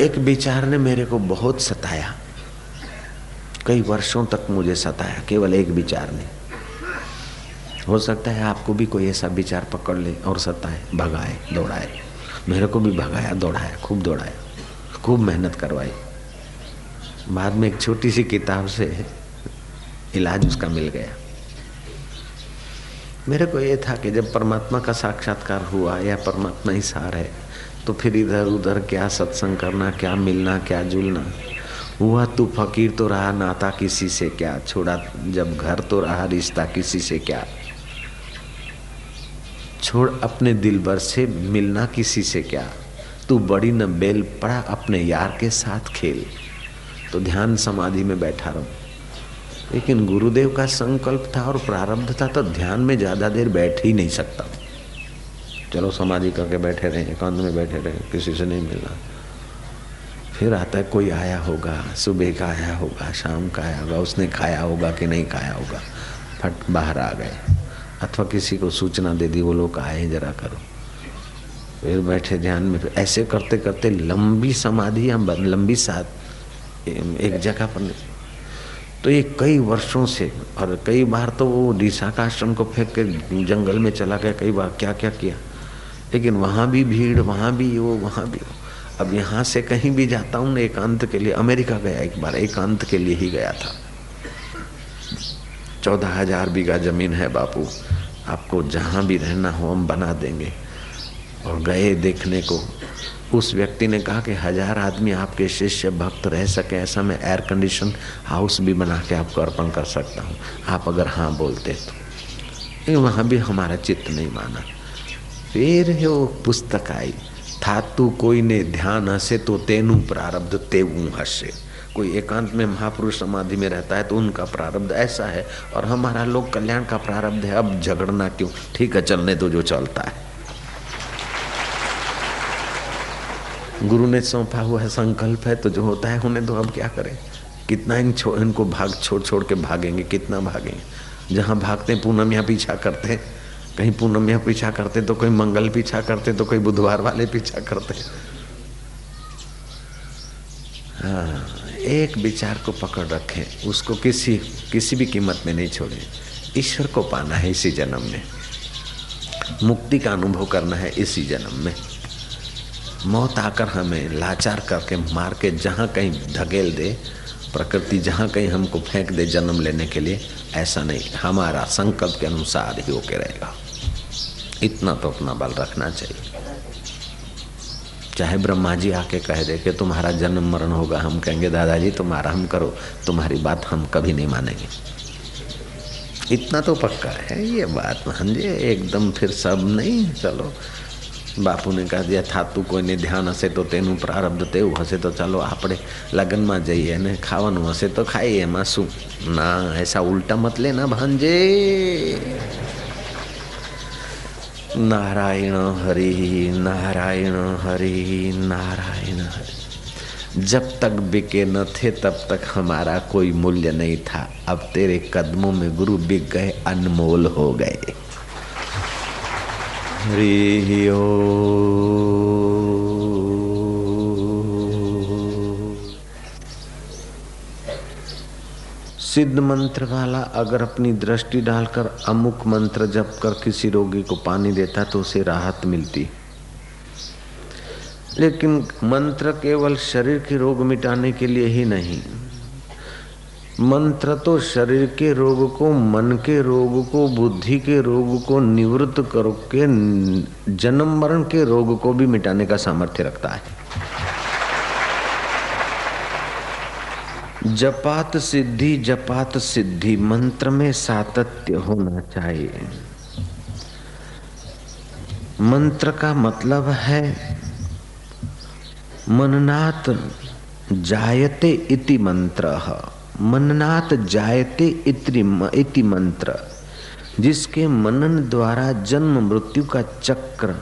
एक विचार ने मेरे को बहुत सताया। कई वर्षों तक मुझे सताया, केवल एक विचार ने। हो सकता है आपको भी कोई ऐसा विचार पकड़ ले और सताए, भगाए, दौड़ाए। मेरे को भी भगाया, दौड़ाया, खूब दौड़ाया, खूब मेहनत करवाई। बाद में एक छोटी सी किताब से इलाज उसका मिल गया। मेरे को ये था कि जब परमात्मा का साक्षात्कार हुआ या परमात्मा ही सार है तो फिर इधर उधर क्या सत्संग करना, क्या मिलना, क्या जुलना। हुआ तू फकीर तो रहा, नाता किसी से क्या? छोड़ा जब घर तो रहा, रिश्ता किसी से क्या? छोड़ अपने दिल भर से मिलना किसी से क्या? तू बड़ी न बेल पड़ा अपने यार के साथ खेल। तो ध्यान समाधि में बैठा रहो। लेकिन गुरुदेव का संकल्प था और प्रारब्ध था तो ध्यान में ज़्यादा देर बैठ ही नहीं सकता। चलो समाधि करके बैठे रहे, एकांत में बैठे रहे, किसी से नहीं मिलना। फिर आता है, कोई आया होगा, सुबह का आया होगा, शाम का आया होगा, उसने खाया होगा कि नहीं खाया होगा, फट, बाहर आ गए। अथवा किसी को सूचना दे दी, वो लोग आए, जरा करो। फिर बैठे ध्यान में ऐसे करते करते लंबी समाधि या लंबी साथ, एक जगह पर तो ये कई वर्षों से, और कई बार तो वो डीसा का आश्रम को फेंक के जंगल में चला गया, कई बार क्या क्या किया। लेकिन वहाँ भी भीड़, वहाँ भी वो, वहाँ भी वो। अब यहाँ से कहीं भी जाता हूँ एकांत के लिए, अमेरिका गया एक बार, एकांत के लिए ही गया था। चौदह हज़ार बीघा ज़मीन है बापू। आपको जहाँ भी रहना हो, हम बना देंगे। और गए देखने को। उस व्यक्ति ने कहा कि हज़ार आदमी आपके शिष्य, भक्त रह सके, ऐसा मैं एयर कंडीशन हाउस भी बना के आपको अर्पण कर सकता हूँ। आप अगर हाँ बोलते तो। वहाँ भी हमारा चित्त नहीं माना। फिर वो पुस्तक आई। था तू कोई ने ध्यान हसे तो तेनु प्रारब्ध तेऊ हसे। कोई एकांत में महापुरुष समाधि में रहता है तो उनका प्रारब्ध ऐसा है और हमारा लोग कल्याण का प्रारब्ध है अब झगड़ना क्यों? ठीक है चलने तो जो चलता है। गुरु ने सौंपा हुआ है संकल्प है तो जो होता है उन्हें तो अब क्या करें? कितना इन छो, इनको भाग छोड़ छोड़ के भागेंगे कितना भागेंगे? जहाँ भागते हैं पूनम यहाँ पीछा करते कहीं पूनम यहाँ पीछा करते तो कोई मंगल पीछा करते तो कोई बुधवार वाले पीछा करते। हाँ एक विचार को पकड़ रखें, उसको किसी किसी भी कीमत में नहीं छोड़े। ईश्वर को पाना है इसी जन्म में। मुक्ति का अनुभव करना है इसी जन्म में। मौत आकर हमें लाचार करके मार के जहाँ कहीं धकेल दे, प्रकृति जहाँ कहीं हमको फेंक दे जन्म लेने के लिए, ऐसा नहीं। हमारा संकल्प के अनुसार ही होके रहेगा। इतना तो अपना बल रखना चाहिए चाहे ब्रह्मा जी आके कह दे कि तुम्हारा जन्म मरण होगा हम कहेंगे दादाजी तुम आराम करो तुम्हारी बात हम कभी नहीं मानेंगे इतना तो पक्का है ये बात मान एकदम फिर सब नहीं चलो બાપુને કહી દિયા था તું કોઈને ધ્યાન હશે તો તેનું પ્રારબ્ધ તેવું હશે તો ચાલો આપણે લગ્નમાં જઈએ અને ખાવાનું હશે તો ખાઈએ એમાં શું ના ऐसा उल्टा मत लेना भांजे नारायण हरि नारायण हरि नारायण हरि। जब तक बिके न थे, तब तक हमारा कोई मूल्य नहीं था। अब तेरे कदमों में गुरु बिक गए, अनमोल हो गए। हरि सिद्ध मंत्र वाला अगर अपनी दृष्टि डालकर अमुक मंत्र जप कर किसी रोगी को पानी देता तो उसे राहत मिलती। लेकिन मंत्र केवल शरीर के रोग मिटाने के लिए ही नहीं। मंत्र तो शरीर के रोग को, मन के रोग को, बुद्धि के रोग को, निवृत्त करके जन्म मरण के रोग को भी मिटाने का सामर्थ्य रखता है। जपात सिद्धि जपात सिद्धि, मंत्र में सातत्य होना चाहिए। मंत्र का मतलब है, मननात जायते इति मंत्र। मननात जायते इति मंत्र, जिसके मनन द्वारा जन्म मृत्यु का चक्र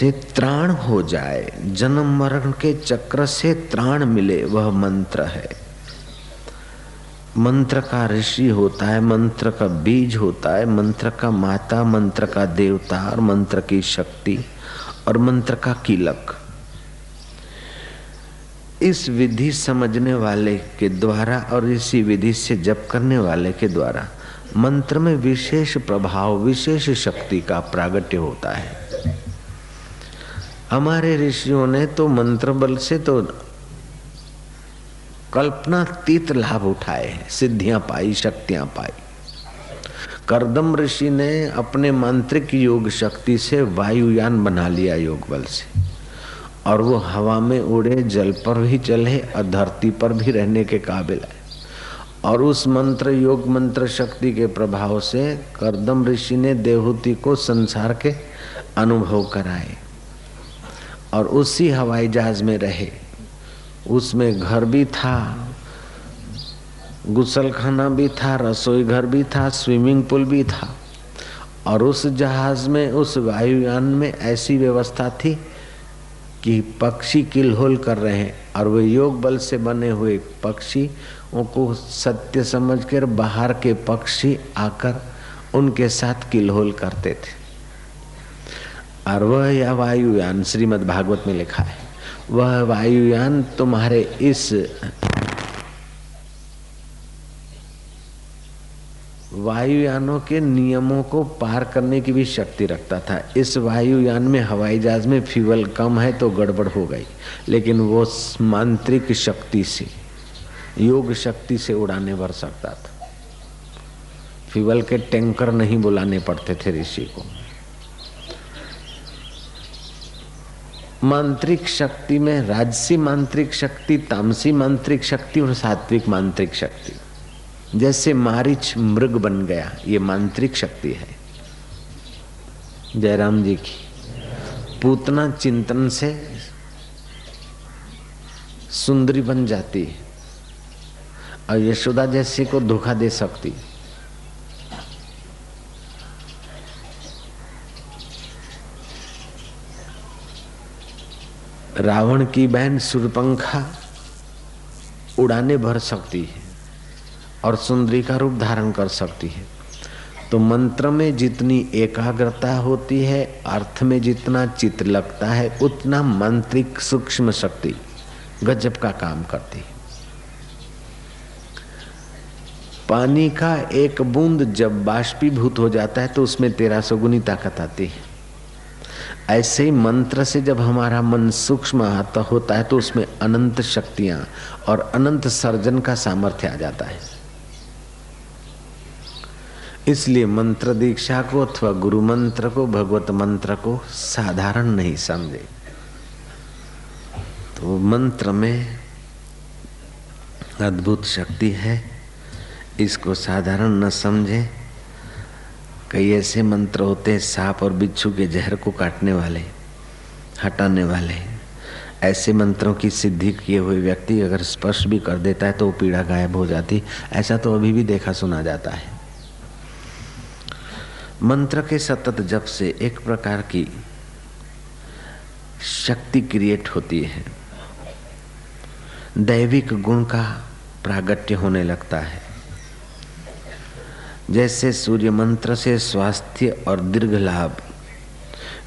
से त्राण हो जाए, जन्म मरण के चक्र से त्राण मिले, वह मंत्र है। मंत्र का ऋषि होता है, मंत्र का बीज होता है, मंत्र का माता, मंत्र का देवता और मंत्र की शक्ति और मंत्र का कीलक इस विधि समझने वाले के द्वारा और इसी विधि से जप करने वाले के द्वारा मंत्र में विशेष प्रभाव, विशेष शक्ति का प्रागट्य होता है। हमारे ऋषियों ने तो मंत्र बल से तो कल्पना तीत लाभ उठाए सिद्धियाँ पाई, शक्तियाँ पाई। करदम ऋषि ने अपने मांत्रिक योग शक्ति से वायुयान बना लिया योग बल से, और वो हवा में उड़े, जल पर भी चले, और धरती पर भी रहने के काबिल है और उस मंत्र, योग मंत्र शक्ति के प्रभाव से करदम ऋषि ने देवहूति को संसार के अनुभव कराए। और उसी हवाई जहाज़ में रहे। उसमें घर भी था गुसल खाना भी था, रसोई घर भी था, स्विमिंग पूल भी था। और उस जहाज़ में, उस वायुयान में ऐसी व्यवस्था थी कि पक्षी किलहोल कर रहे हैं और वे योग बल से बने हुए पक्षी को सत्य समझकर बाहर के पक्षी आकर उनके साथ किलहोल करते थे। और वह या वायुयान श्रीमद् भागवत में लिखा है, वह वायुयान तुम्हारे इस वायुयानों के नियमों को पार करने की भी शक्ति रखता था। इस वायुयान में हवाई जहाज़ में फ्यूल कम है तो गड़बड़ हो गई, लेकिन वो मांत्रिक शक्ति से, योग शक्ति से उड़ाने भर सकता था। फ्यूल के टैंकर नहीं बुलाने पड़ते थे ऋषि को। मांत्रिक शक्ति में राजसी मांत्रिक शक्ति, तामसी मांत्रिक शक्ति और सात्विक मांत्रिक शक्ति। जैसे मारिच मृग बन गया, ये मांत्रिक शक्ति है। जयराम जी की। पूतना चिंतन से सुंदरी बन जाती है। और यशोदा जैसी को धोखा दे सकती रावण की बहन सुरपंखा उड़ाने भर सकती है और सुंदरी का रूप धारण कर सकती है। तो मंत्र में जितनी एकाग्रता होती है, अर्थ में जितना चित लगता है, उतना मंत्रिक सूक्ष्म शक्ति गजब का काम करती है। पानी का एक बूंद जब बाष्पीभूत हो जाता है तो उसमें तेरह सौ गुनी ताकत आती है। ऐसे ही मंत्र से जब हमारा मन सूक्ष्म होता है तो उसमें अनंत शक्तियाँ और अनंत सर्जन का सामर्थ्य आ जाता है। इसलिए मंत्र दीक्षा को अथवा गुरु मंत्र को, भगवत मंत्र को साधारण नहीं समझे। तो मंत्र में अद्भुत शक्ति है, इसको साधारण न समझे। कई ऐसे मंत्र होते हैं, सांप और बिच्छू के जहर को काटने वाले, हटाने वाले। ऐसे मंत्रों की सिद्धि किए हुए व्यक्ति अगर स्पर्श भी कर देता है तो वो पीड़ा गायब हो जाती। ऐसा तो अभी भी देखा सुना जाता है। मंत्र के सतत जप से एक प्रकार की शक्ति क्रिएट होती है। दैविक गुण का प्रागट्य होने लगता है। जैसे सूर्य मंत्र से स्वास्थ्य और दीर्घ लाभ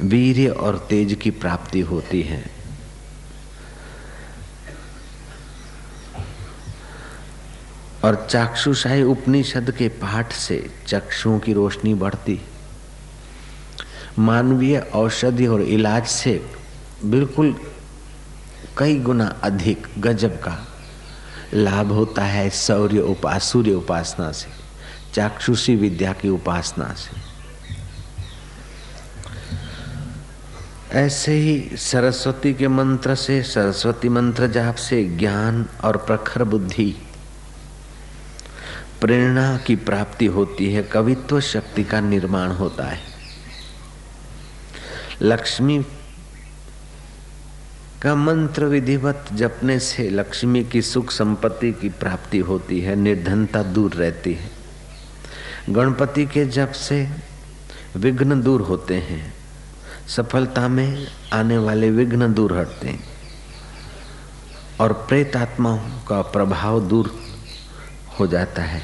वीर्य और तेज की प्राप्ति होती है। और चाक्षुषाही उपनिषद के पाठ से चक्षुओं की रोशनी बढ़ती। मानवीय औषधि और इलाज से बिल्कुल कई गुना अधिक गजब का लाभ होता है सौर्य उपास, सूर्य उपासना से। चाक्षुषी विद्या की उपासना से। ऐसे ही सरस्वती के मंत्र से, सरस्वती मंत्र जाप से ज्ञान और प्रखर बुद्धि, प्रेरणा की प्राप्ति होती है, कवित्व शक्ति का निर्माण होता है। लक्ष्मी का मंत्र विधिवत जपने से लक्ष्मी की सुख संपत्ति की प्राप्ति होती है, निर्धनता दूर रहती है। गणपति के जप से विघ्न दूर होते हैं। सफलता में आने वाले विघ्न दूर हटते हैं। और प्रेत आत्माओं का प्रभाव दूर हो जाता है।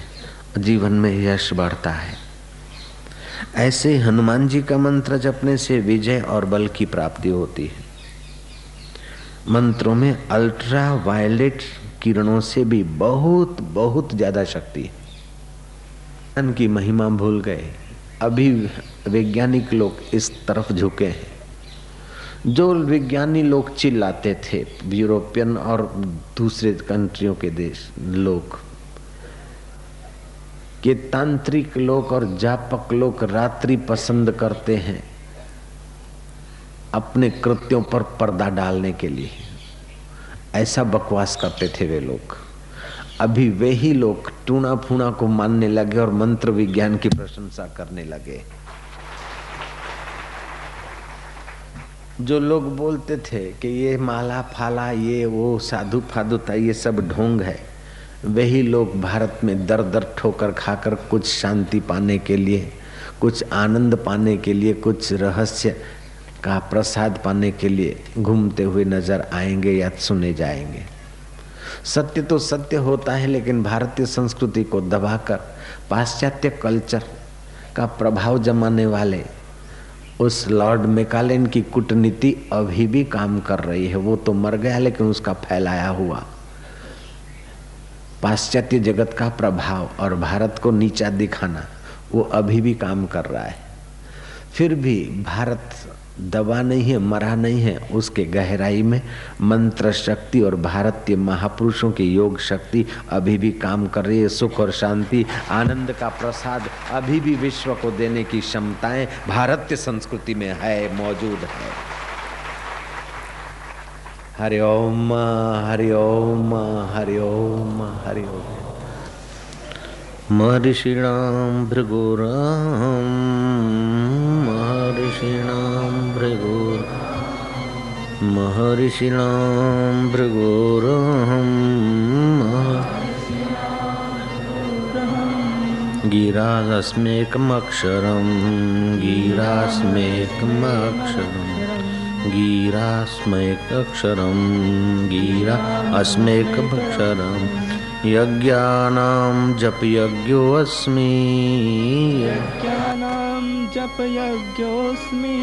जीवन में यश बढ़ता है। ऐसे हनुमान जी का मंत्र जपने से विजय और बल की प्राप्ति होती है। मंत्रों में अल्ट्रा वायलेट किरणों से भी बहुत बहुत ज़्यादा शक्ति है। की महिमा भूल गए। अभी वैज्ञानिक लोग इस तरफ़ झुके हैं। जो विज्ञानी लोग चिल्लाते थे, यूरोपियन और दूसरे कंट्रियों के देश लोग, कि तांत्रिक लोग और जापक लोग रात्रि पसंद करते हैं, अपने कृत्यों पर पर्दा डालने के लिए। ऐसा बकवास करते थे वे लोग। अभी वे ही लोग टूणा फूणा को मानने लगे और मंत्र विज्ञान की प्रशंसा करने लगे। जो लोग बोलते थे कि ये माला फाला, ये वो साधु फादुता, ये सब ढोंग है वही लोग भारत में दर दर ठोकर खाकर कुछ शांति पाने के लिए, कुछ आनंद पाने के लिए, कुछ रहस्य का प्रसाद पाने के लिए घूमते हुए नज़र आएँगे या सुने जाएँगे। सत्य तो सत्य होता है, लेकिन भारतीय संस्कृति को दबाकर, पाश्चात्य कल्चर का प्रभाव जमाने वाले उस लॉर्ड मेकालेन की कूटनीति अभी भी काम कर रही है। वो तो मर गया, लेकिन उसका फैलाया हुआ पाश्चात्य जगत का प्रभाव और भारत को नीचा दिखाना वो अभी भी काम कर रहा है। फिर भी भारत दबा नहीं है, मरा नहीं है, उसके गहराई में मंत्र शक्ति और भारतीय महापुरुषों की योग शक्ति अभी भी काम कर रही है। सुख और शांति, आनंद का प्रसाद अभी भी विश्व को देने की क्षमताएँ भारतीय संस्कृति में है, मौजूद है। हरि ओम हरि ओम हरि ओम हरि ओम। महर्षिणां भृगुराम महर्षिणां भृगुर महर्षिणां भृगुरहं गिरास्मेकमक्षरं गिरास्मेकमक्षरम् गिरास्मैकक्षरं गिरा अस्मेकमक्षरं यज्ञानां जपयज्ञोऽस्मि जपयज्ञोऽस्मि।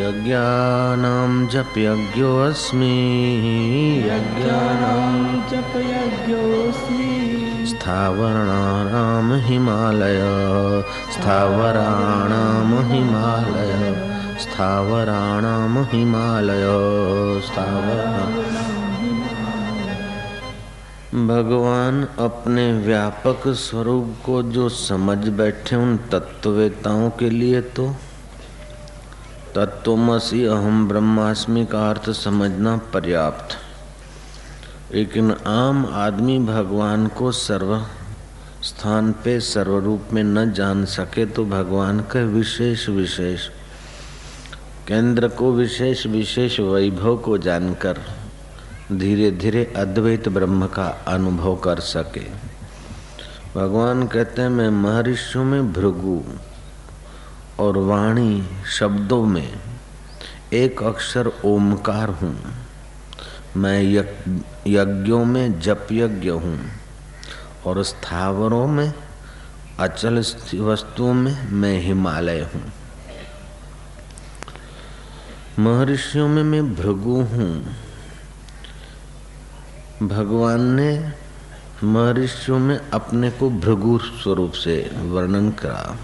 यज्ञानां जपयज्ञोऽस्मि। यज्ञानां जपयज्ञोऽस्मि। स्थावराणां हिमालय। स्थावराणां हिमालय। स्थावराणां हिमालय। स्थावर भगवान अपने व्यापक स्वरूप को जो समझ बैठे उन तत्ववेताओं के लिए तो तत्वमसी अहम ब्रह्मास्मि का अर्थ समझना पर्याप्त। लेकिन आम आदमी भगवान को सर्व स्थान पे सर्वरूप में न जान सके तो भगवान के विशेष विशेष, केंद्र को विशेष विशेष वैभव को जानकर धीरे धीरे अद्वैत ब्रह्म का अनुभव कर सके। भगवान कहते हैं, मैं महर्षियों में भृगु और वाणी शब्दों में एक अक्षर ओमकार हूँ। मैं यज्ञों में जप यज्ञ हूँ और स्थावरों में, अचल वस्तुओं में मैं हिमालय हूँ। महर्षियों में मैं भृगु हूँ। भगवान ने महर्षियों में अपने को भृगु स्वरूप से वर्णन करा।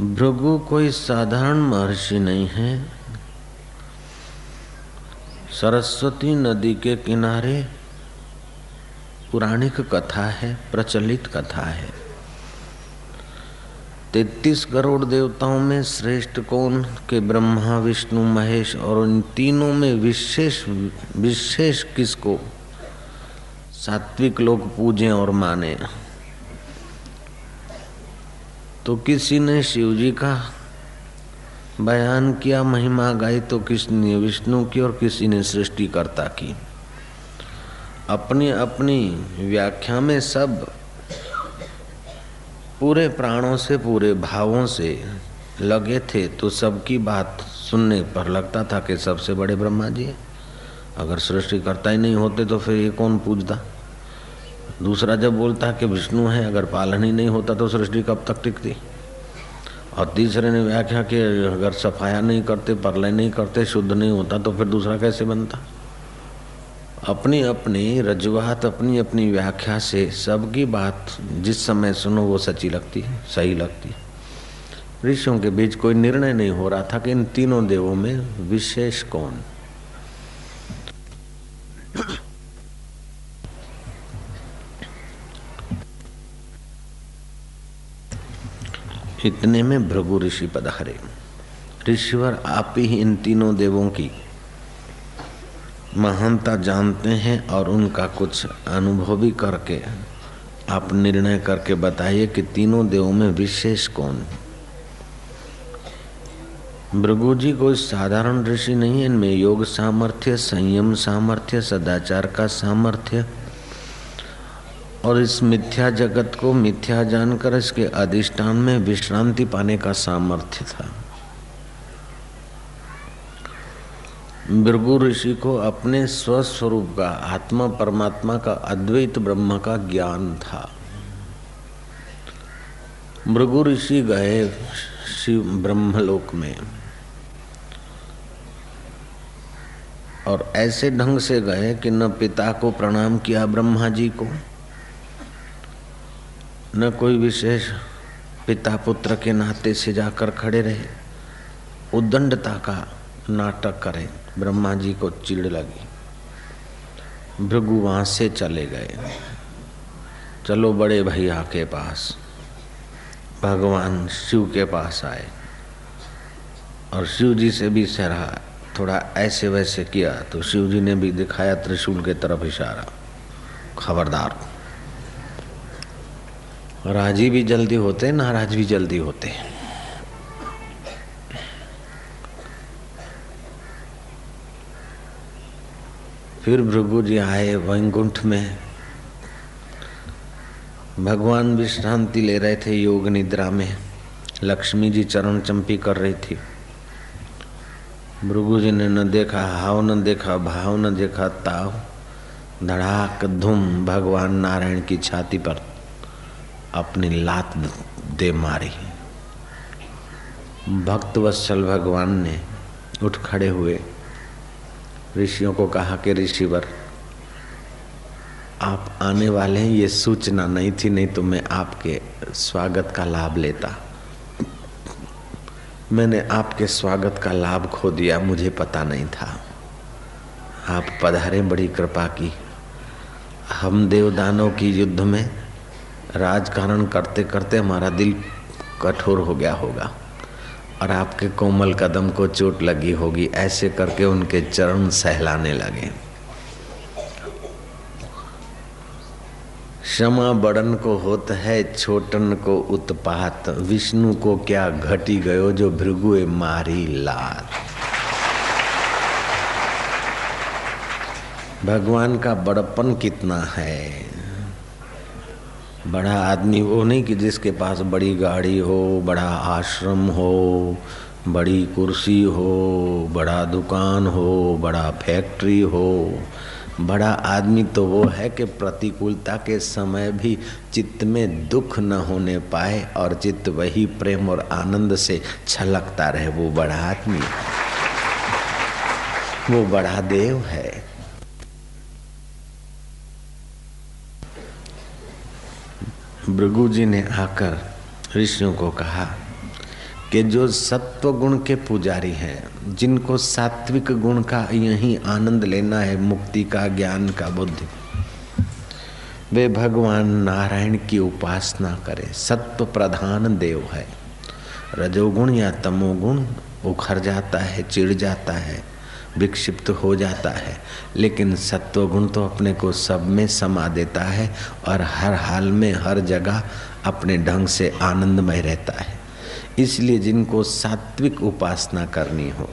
भृगु कोई साधारण महर्षि नहीं है। सरस्वती नदी के किनारे पुराणिक कथा है, प्रचलित कथा है। तैतीस करोड़ देवताओं में श्रेष्ठ कौन? के ब्रह्मा, विष्णु, महेश और इन तीनों में विशेष विशेष किसको? सात्विक लोग पूजें और माने। तो किसी ने शिव जी का बयान किया, महिमा गाई तो किसी ने विष्णु की और किसी ने सृष्टिकर्ता की? अपनी अपनी व्याख्या में सब पूरे प्राणों से, पूरे भावों से लगे थे तो सबकी बात सुनने पर लगता था कि सबसे बड़े ब्रह्मा जी अगर सृष्टि करता ही नहीं होते तो फिर ये कौन पूजता? दूसरा जब बोलता कि विष्णु है, अगर पालन ही नहीं होता तो सृष्टि कब तक टिकती? और तीसरे ने व्याख्या कि अगर सफाया नहीं करते, परलय नहीं करते, शुद्ध नहीं होता तो फिर दूसरा कैसे बनता? अपनी अपनी रजुआत अपनी अपनी व्याख्या से सबकी बात जिस समय सुनो वो सच्ची लगती है, सही लगती है। ऋषियों के बीच कोई निर्णय नहीं हो रहा था कि इन तीनों देवों में विशेष कौन। इतने में भृगु ऋषि पधारे। ऋषिवर आप ही इन तीनों देवों की महानता जानते हैं और उनका कुछ अनुभव भी करके, आप निर्णय करके बताइए कि तीनों देवों में विशेष कौन भृगु जी कोई साधारण ऋषि नहीं है, इनमें योग सामर्थ्य, संयम सामर्थ्य, सदाचार का सामर्थ्य, और इस मिथ्या जगत को मिथ्या जानकर इसके अधिष्ठान में विश्रांति पाने का सामर्थ्य था। भृगु ऋषि को अपने स्वस्वरूप का, आत्मा परमात्मा का, अद्वैत ब्रह्म का ज्ञान था। भृगु ऋषि गए शिव ब्रह्मलोक में और ऐसे ढंग से गए कि न पिता को प्रणाम किया ब्रह्मा जी को, न कोई विशेष पिता पुत्र के नाते से जाकर खड़े रहे उदंडता का नाटक करे। ब्रह्मा जी को चिड़ लगी। भृगु वहाँ से चले गए। चलो बड़े भैया के पास। भगवान शिव के पास आए। और शिव जी से भी सहरा थोड़ा ऐसे वैसे किया तो शिव जी ने भी दिखाया त्रिशूल के तरफ़ इशारा। खबरदार। राज़ी भी जल्दी होते, नाराज़ भी जल्दी होते। फिर भृगु जी आए वैकुंठ में। भगवान विश्रांति ले रहे थे योग निद्रा में। लक्ष्मी जी चरण चंपी कर रही थी। भृगु जी ने न देखा, हाव न देखा, भाव न देखा, ताव, धड़ाक, धूम, भगवान नारायण की छाती पर अपनी लात दे मारी। भक्त वत्सल भगवान ने उठ खड़े हुए ऋषियों को कहा कि ऋषिवर, आप आने वाले हैं, ये सूचना नहीं थी, नहीं तो मैं आपके स्वागत का लाभ लेता। मैंने आपके स्वागत का लाभ खो दिया, मुझे पता नहीं था। आप पधारे, बड़ी कृपा की। हम देवदानों की युद्ध में राजकारण करते करते हमारा दिल कठोर हो गया होगा। और आपके कोमल कदम को चोट लगी होगी, ऐसे करके उनके चरण सहलाने लगे। क्षमा बड़न को होत है, छोटन को उत्पात। विष्णु को क्या घटी गयो जो भृगुए मारी लात। भगवान का बड़पन कितना है। बड़ा आदमी वो नहीं कि जिसके पास बड़ी गाड़ी हो, बड़ा आश्रम हो, बड़ी कुर्सी हो, बड़ा दुकान हो, बड़ा फैक्ट्री हो। बड़ा आदमी तो वो है कि प्रतिकूलता के समय भी चित्त में दुख न होने पाए और चित्त वही प्रेम और आनंद से छलकता रहे। वो बड़ा आदमी वो बड़ा देव है। भृगु जी ने आकर ऋषियों को कहा कि जो सत्व गुण के पुजारी हैं, जिनको सात्विक गुण का यही आनंद लेना है, मुक्ति का, ज्ञान का, बुद्धि, वे भगवान नारायण की उपासना करें। सत्व प्रधान देव है। रजोगुण या तमोगुण उखर जाता है, चिढ़ जाता है। विक्षिप्त हो जाता है। लेकिन सत्व गुण तो अपने को सब में समा देता है और हर हाल में हर जगह अपने ढंग से आनंदमय रहता है। इसलिए जिनको सात्विक उपासना करनी हो,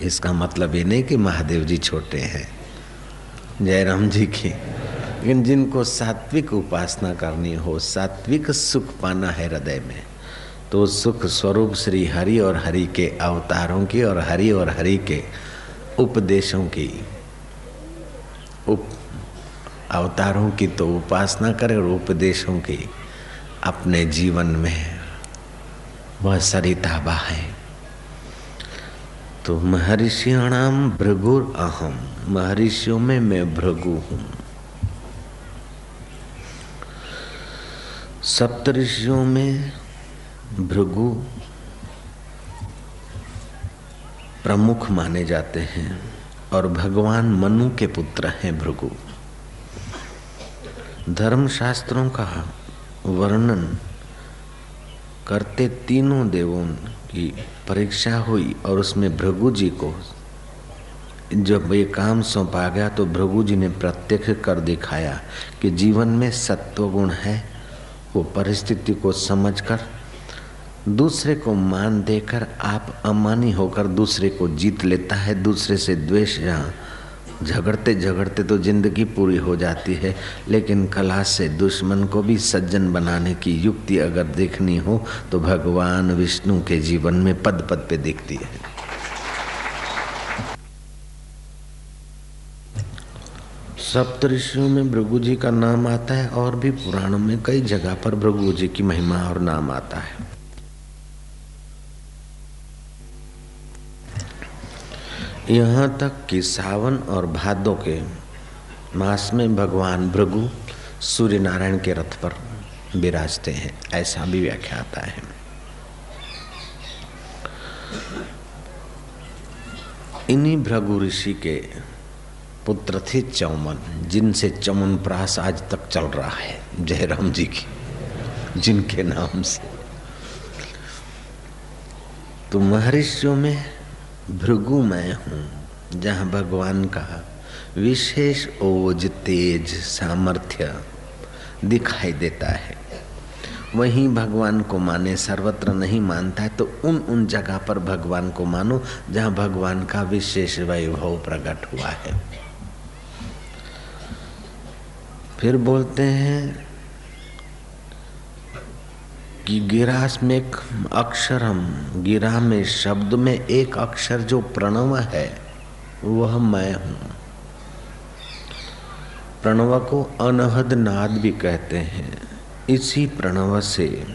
इसका मतलब ये नहीं कि महादेव जी छोटे हैं, जयराम जी की, लेकिन जिनको सात्विक उपासना करनी हो, सात्विक सुख पाना है हृदय में तो सुख स्वरूप श्री हरि और हरि के अवतारों की और हरि और हरि के उपदेशों की। उप, अवतारों की तो उपासना करें और उपदेशों की अपने जीवन में वह सरिता है तो महर्षियाणाम भृगुर अहम महर्षियों में मैं भृगु हूँ। सप्तऋषियों में भृगु प्रमुख माने जाते हैं और भगवान मनु के पुत्र हैं भृगु। धर्मशास्त्रों का वर्णन करते तीनों देवों की परीक्षा हुई और उसमें भृगु जी को जब ये काम सौंपा गया तो भृगु जी ने प्रत्यक्ष कर दिखाया कि जीवन में सत्व गुण है, वो परिस्थिति को समझकर दूसरे को मान देकर आप अमानी होकर दूसरे को जीत लेता है, दूसरे से द्वेष जहाँ झगड़ते झगड़ते तो ज़िंदगी पूरी हो जाती है, लेकिन कला से दुश्मन को भी सज्जन बनाने की युक्ति अगर देखनी हो तो भगवान विष्णु के जीवन में पद पद पे दिखती है। सप्तऋषियों में भृगु जी का नाम आता है और भी पुराणों में कई जगह पर भृगु जी की महिमा और नाम आता है। यहाँ तक कि सावन और भादों के मास में भगवान भृगु सूर्य नारायण के रथ पर विराजते हैं, ऐसा भी व्याख्या आता है। इन्हीं भृगु ऋषि के पुत्र थे चौमन, जिनसे चमन प्रास आज तक चल रहा है, जयराम जी की, जिनके नाम से। तो महर्षियों में भृगु मैं हूँ, जहाँ भगवान का विशेष ओज, तेज सामर्थ्य दिखाई देता है। वहीं भगवान को माने सर्वत्र नहीं मानता है तो उन उन जगह पर भगवान को मानो, जहाँ भगवान का विशेष वैभव प्रकट हुआ है। फिर बोलते हैं कि गिरास में एक हम गिरा में, शब्द में एक अक्षर जो प्रणव है, वह मैं हूँ। प्रणव को अनहद नाद भी कहते हैं, इसी प्रणव से।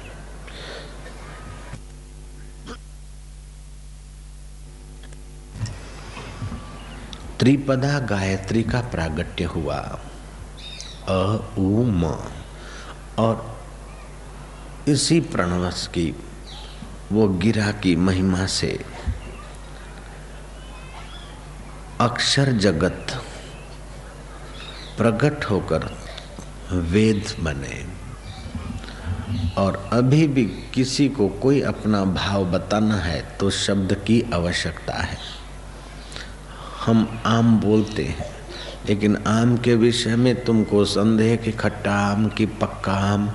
त्रिपदा गायत्री का प्रागट्य हुआ, अ, उ, म, और इसी प्रणवस की, वो गिरा की महिमा से अक्षर जगत प्रकट होकर वेद बने। और अभी भी किसी को कोई अपना भाव बताना है तो शब्द की आवश्यकता है। हम आम बोलते हैं, लेकिन आम के विषय में तुमको संदेह कि खट्टा आम की पक्का आम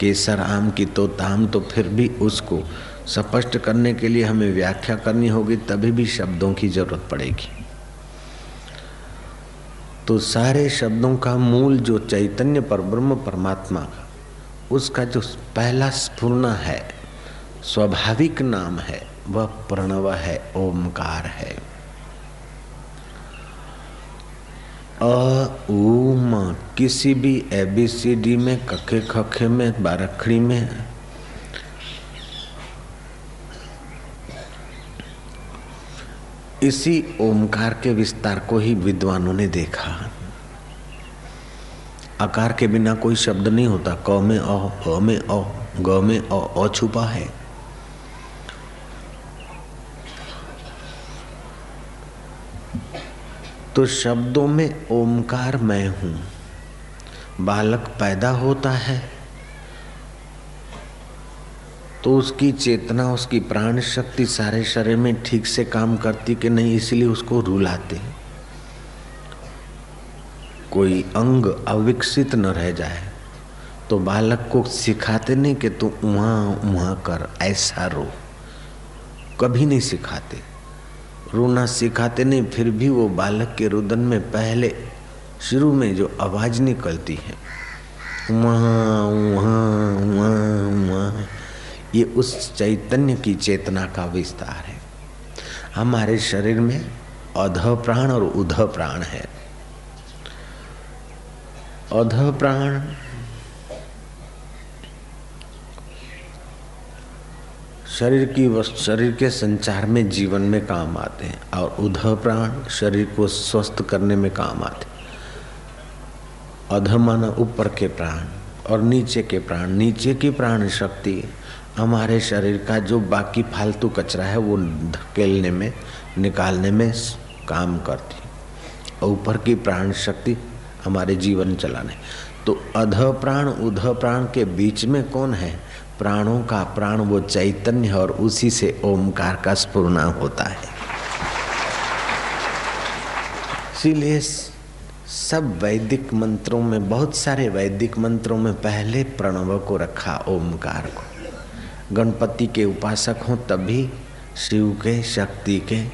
केसर आम की तोताम तो फिर भी उसको स्पष्ट करने के लिए हमें व्याख्या करनी होगी, तभी भी शब्दों की ज़रूरत पड़ेगी। तो सारे शब्दों का मूल जो चैतन्य पर ब्रह्म परमात्मा का, उसका जो पहला स्फूर्णा है, स्वाभाविक नाम है, वह प्रणव है, ओमकार है। अ उम किसी भी ए बी सी डी में कखे खखे में, बारखड़ी में। इसी ओमकार के विस्तार को ही विद्वानों ने देखा। आकार के बिना कोई शब्द नहीं होता। क में अ में अ, ग में अ छुपा है। तो शब्दों में ओमकार मैं हूँ। बालक पैदा होता है तो उसकी चेतना, उसकी प्राण शक्ति सारे शरीर में ठीक से काम करती कि नहीं, इसलिए उसको रुलाते कोई अंग अविकसित न रह जाए तो बालक को सिखाते नहीं कि तू वहाँ वहाँ कर, ऐसा रो। कभी नहीं सिखाते। रोना सिखाते नहीं, फिर भी वो बालक के रुदन में पहले शुरू में जो आवाज़ निकलती है वहाँ वहाँ वहाँ वहाँ ये उस चैतन्य की चेतना का विस्तार है। हमारे शरीर में अध प्राण और उध प्राण है। अध प्राण शरीर की वस्तु शरीर के संचार में जीवन में काम आते हैं और उध प्राण शरीर को स्वस्थ करने में काम आते अध माना ऊपर के प्राण और नीचे के प्राण। नीचे की प्राण शक्ति हमारे शरीर का जो बाकी फालतू कचरा है, वो धकेलने में, निकालने में काम करती और ऊपर की प्राण शक्ति हमारे जीवन चलाने। तो अध प्राण उध प्राण के बीच में कौन है? प्राणों का प्राण वो चैतन्य और उसी से ओमकार का स्पूर्णा होता है। इसीलिए सब वैदिक मंत्रों में, बहुत सारे वैदिक मंत्रों में पहले प्रणव को रखा ओमकार को। गणपति के उपासक हों तभी शिव के, शक्ति के,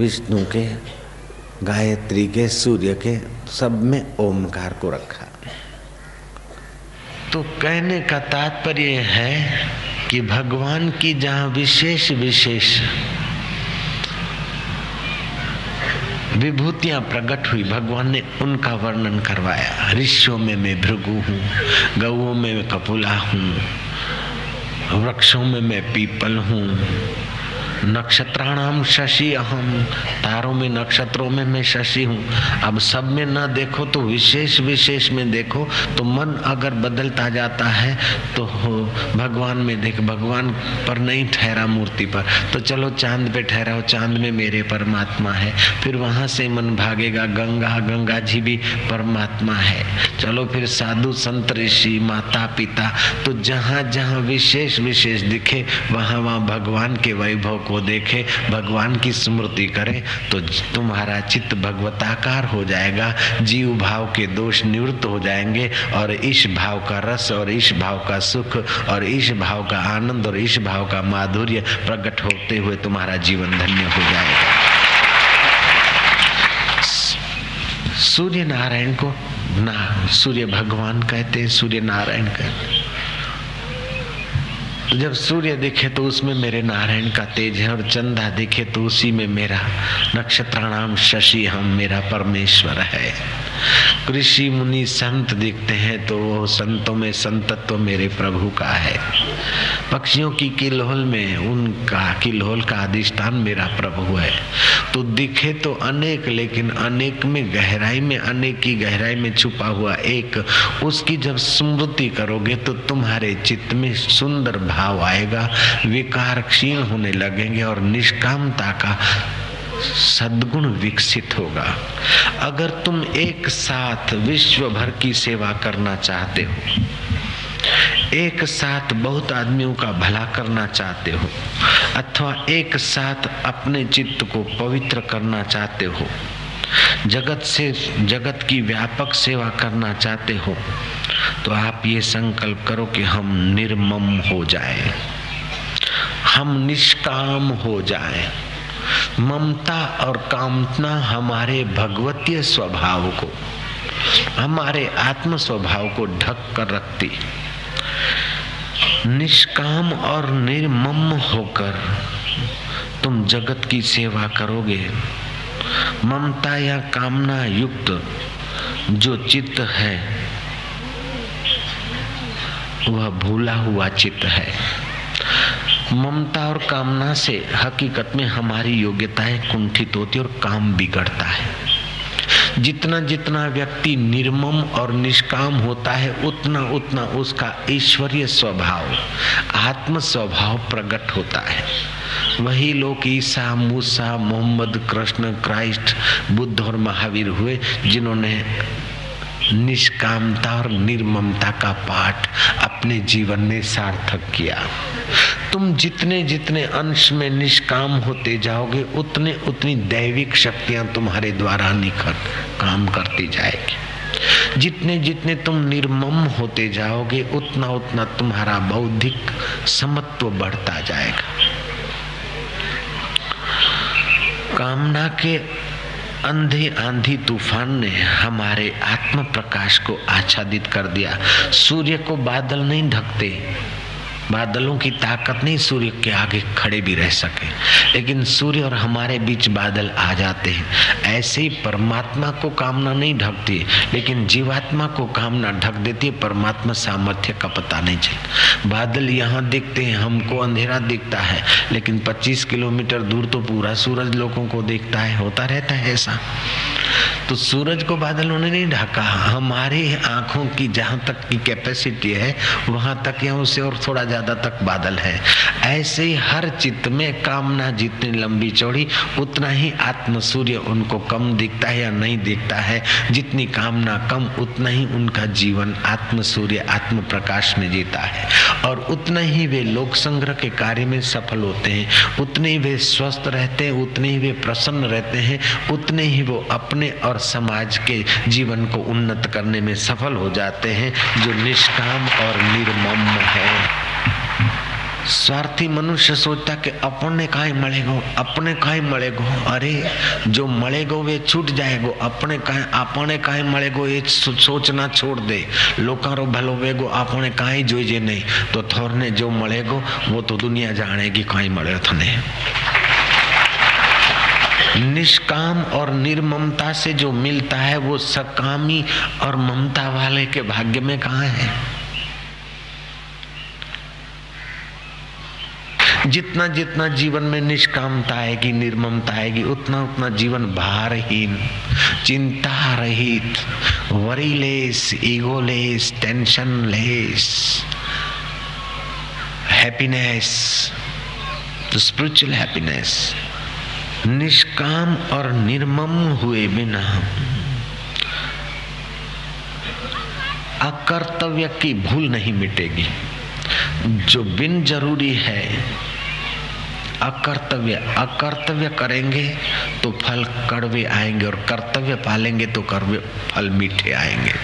विष्णु के, गायत्री के, सूर्य के, सब में ओमकार को रखा। तो कहने का तात्पर्य है कि भगवान की जहाँ विशेष विशेष विभूतियाँ प्रकट हुई, भगवान ने उनका वर्णन करवाया। ऋषियों में मैं भृगु हूँ गऊ में मैं कपुला हूँ, वृक्षों में मैं पीपल हूँ नक्षत्राणाम शशि अहम तारों में नक्षत्रों में मैं शशि हूँ। अब सब में न देखो तो विशेष विशेष में देखो। तो मन अगर बदलता जाता है तो भगवान में देख, भगवान पर नहीं ठहरा मूर्ति पर। तो चलो चाँद पे ठहराओ, चाँद में मेरे परमात्मा है। फिर वहाँ से मन भागेगा, गंगा गंगा जी भी परमात्मा है। चलो फिर साधु संत ऋषि, माता पिता तो जहाँ जहाँ विशेष विशेष दिखे, वहाँ वहाँ भगवान के वैभव को देखे, भगवान की स्मृति करे तो तुम्हारा चित्त भगवताकार हो जाएगा। जीव भाव के दोष निवृत्त हो जाएँगे, और इस भाव का रस, और इस भाव का सुख, और इस भाव का आनंद, और इस भाव का माधुर्य प्रकट होते हुए तुम्हारा जीवन धन्य हो जाएगा। सूर्य नारायण को ना, सूर्य भगवान कहते हैं, सूर्य नारायण कहते तो जब सूर्य दिखे तो उसमें मेरे नारायण का तेज है और चंदा दिखे तो उसी में मेरा नक्षत्राणाम शशि हम मेरा परमेश्वर है। कृषि मुनि संत दिखते हैं तो वो संतों में संतत्व मेरे प्रभु का है। पक्षियों की किलोल में उनका किलोल का अधिष्ठान मेरा प्रभु है। तो दिखे तो अनेक, लेकिन अनेक में गहराई में, अनेक की गहराई में छुपा हुआ एक, उसकी जब स्मृति करोगे तो तुम्हारे चित्त में सुंदर भाव आएगा विकार क्षीण होने लगेंगे और निष्कामता का सद्गुण विकसित होगा। अगर तुम एक साथ विश्व भर की सेवा करना चाहते हो, एक साथ बहुत आदमियों का भला करना चाहते हो, अथवा एक साथ अपने चित्त को पवित्र करना चाहते हो, जगत से, जगत की व्यापक सेवा करना चाहते हो तो आप ये संकल्प करो कि हम निर्मम हो जाए। हम निष्काम हो जाए। ममता और कामना हमारे भगवतीय स्वभाव को, हमारे आत्म स्वभाव को ढक कर रखती। निष्काम और निर्मम होकर तुम जगत की सेवा करोगे। ममता या कामना युक्त जो चित्त है, वह भूला हुआ चित्त है। ममता और कामना से हकीकत में हमारी योग्यताएँ कुंठित होती और काम बिगड़ता है। जितना जितना व्यक्ति निर्मम और निष्काम होता है, उतना उतना उसका ईश्वरीय स्वभाव आत्म स्वभाव प्रकट होता है। वही लोग ईसा, मूसा, मोहम्मद, कृष्ण, क्राइस्ट, बुद्ध और महावीर हुए, जिन्होंने निष्कामता और निर्ममता का पाठ अपने जीवन में सार्थक किया। तुम जितने जितने अंश में निष्काम होते जाओगे, उतने उतनी दैविक शक्तियाँ तुम्हारे द्वारा निखर काम करती जाएगी। जितने जितने तुम निर्मम होते जाओगे, उतना उतना तुम्हारा बौद्धिक समत्व बढ़ता जाएगा। कामना के अंधे आंधी तूफ़ान ने हमारे आत्म प्रकाश को आच्छादित कर दिया। सूर्य को बादल नहीं ढकते। बादलों की ताकत नहीं, सूर्य के आगे खड़े भी रह सके। लेकिन सूर्य और हमारे बीच बादल आ जाते हैं। ऐसे ही परमात्मा को कामना नहीं ढकती, लेकिन जीवात्मा को कामना ढक देती है। परमात्मा सामर्थ्य का पता नहीं चलता। बादल यहाँ दिखते हैं, हमको अंधेरा दिखता है। लेकिन 25 किलोमीटर दूर तो पूरा सूरज लोगों को देखता है, होता रहता है ऐसा। तो सूरज को बादलों ने नहीं ढाका। हमारी आँखों की जहाँ तक की कैपेसिटी है, वहाँ तक या उससे और थोड़ा ज़्यादा तक बादल है। ऐसे ही हर चित्त में कामना जितनी लंबी चौड़ी, उतना ही आत्म सूर्य उनको कम दिखता है या नहीं दिखता है। जितनी कामना कम, उतना ही उनका जीवन आत्म सूर्य, आत्म प्रकाश में जीता है। और उतना ही वे लोक संग्रह के कार्य में सफल होते हैं। उतने ही वे स्वस्थ रहते हैं, उतने ही वे प्रसन्न रहते हैं, उतने ही वो अपने और समाज के जीवन को उन्नत करने में सफल हो जाते हैं, जो निष्काम और निर्मम है। स्वार्थी मनुष्य सोचता कि अपने काहे मलेगो अपने काहे मलेगो अरे, जो मलेगो वे छूट जाएगो अपने काहे अपने काहे मलेगो ये सोचना छोड़ दे। लोकारो भलो वेगो अपने काहे जोइजे नहीं। तो थोरने जो मलेगो वो तो दुनिया जानेगी काहे मले थने। निष्काम और निर्ममता से जो मिलता है वो सकामी और ममता वाले के भाग्य में कहा है? जितना जितना जीवन में निष्कामता आएगी, निर्ममता आएगी, उतना उतना जीवन भारहीन चिंता रहित worryless, egoless tensionless happiness spiritual happiness निष्काम और निर्मम हुए बिना अकर्तव्य की भूल नहीं मिटेगी। जो बिन ज़रूरी है, अकर्तव्य अकर्तव्य करेंगे तो फल कड़वे आएँगे और कर्तव्य पालेंगे तो कड़वे फल मीठे आएँगे।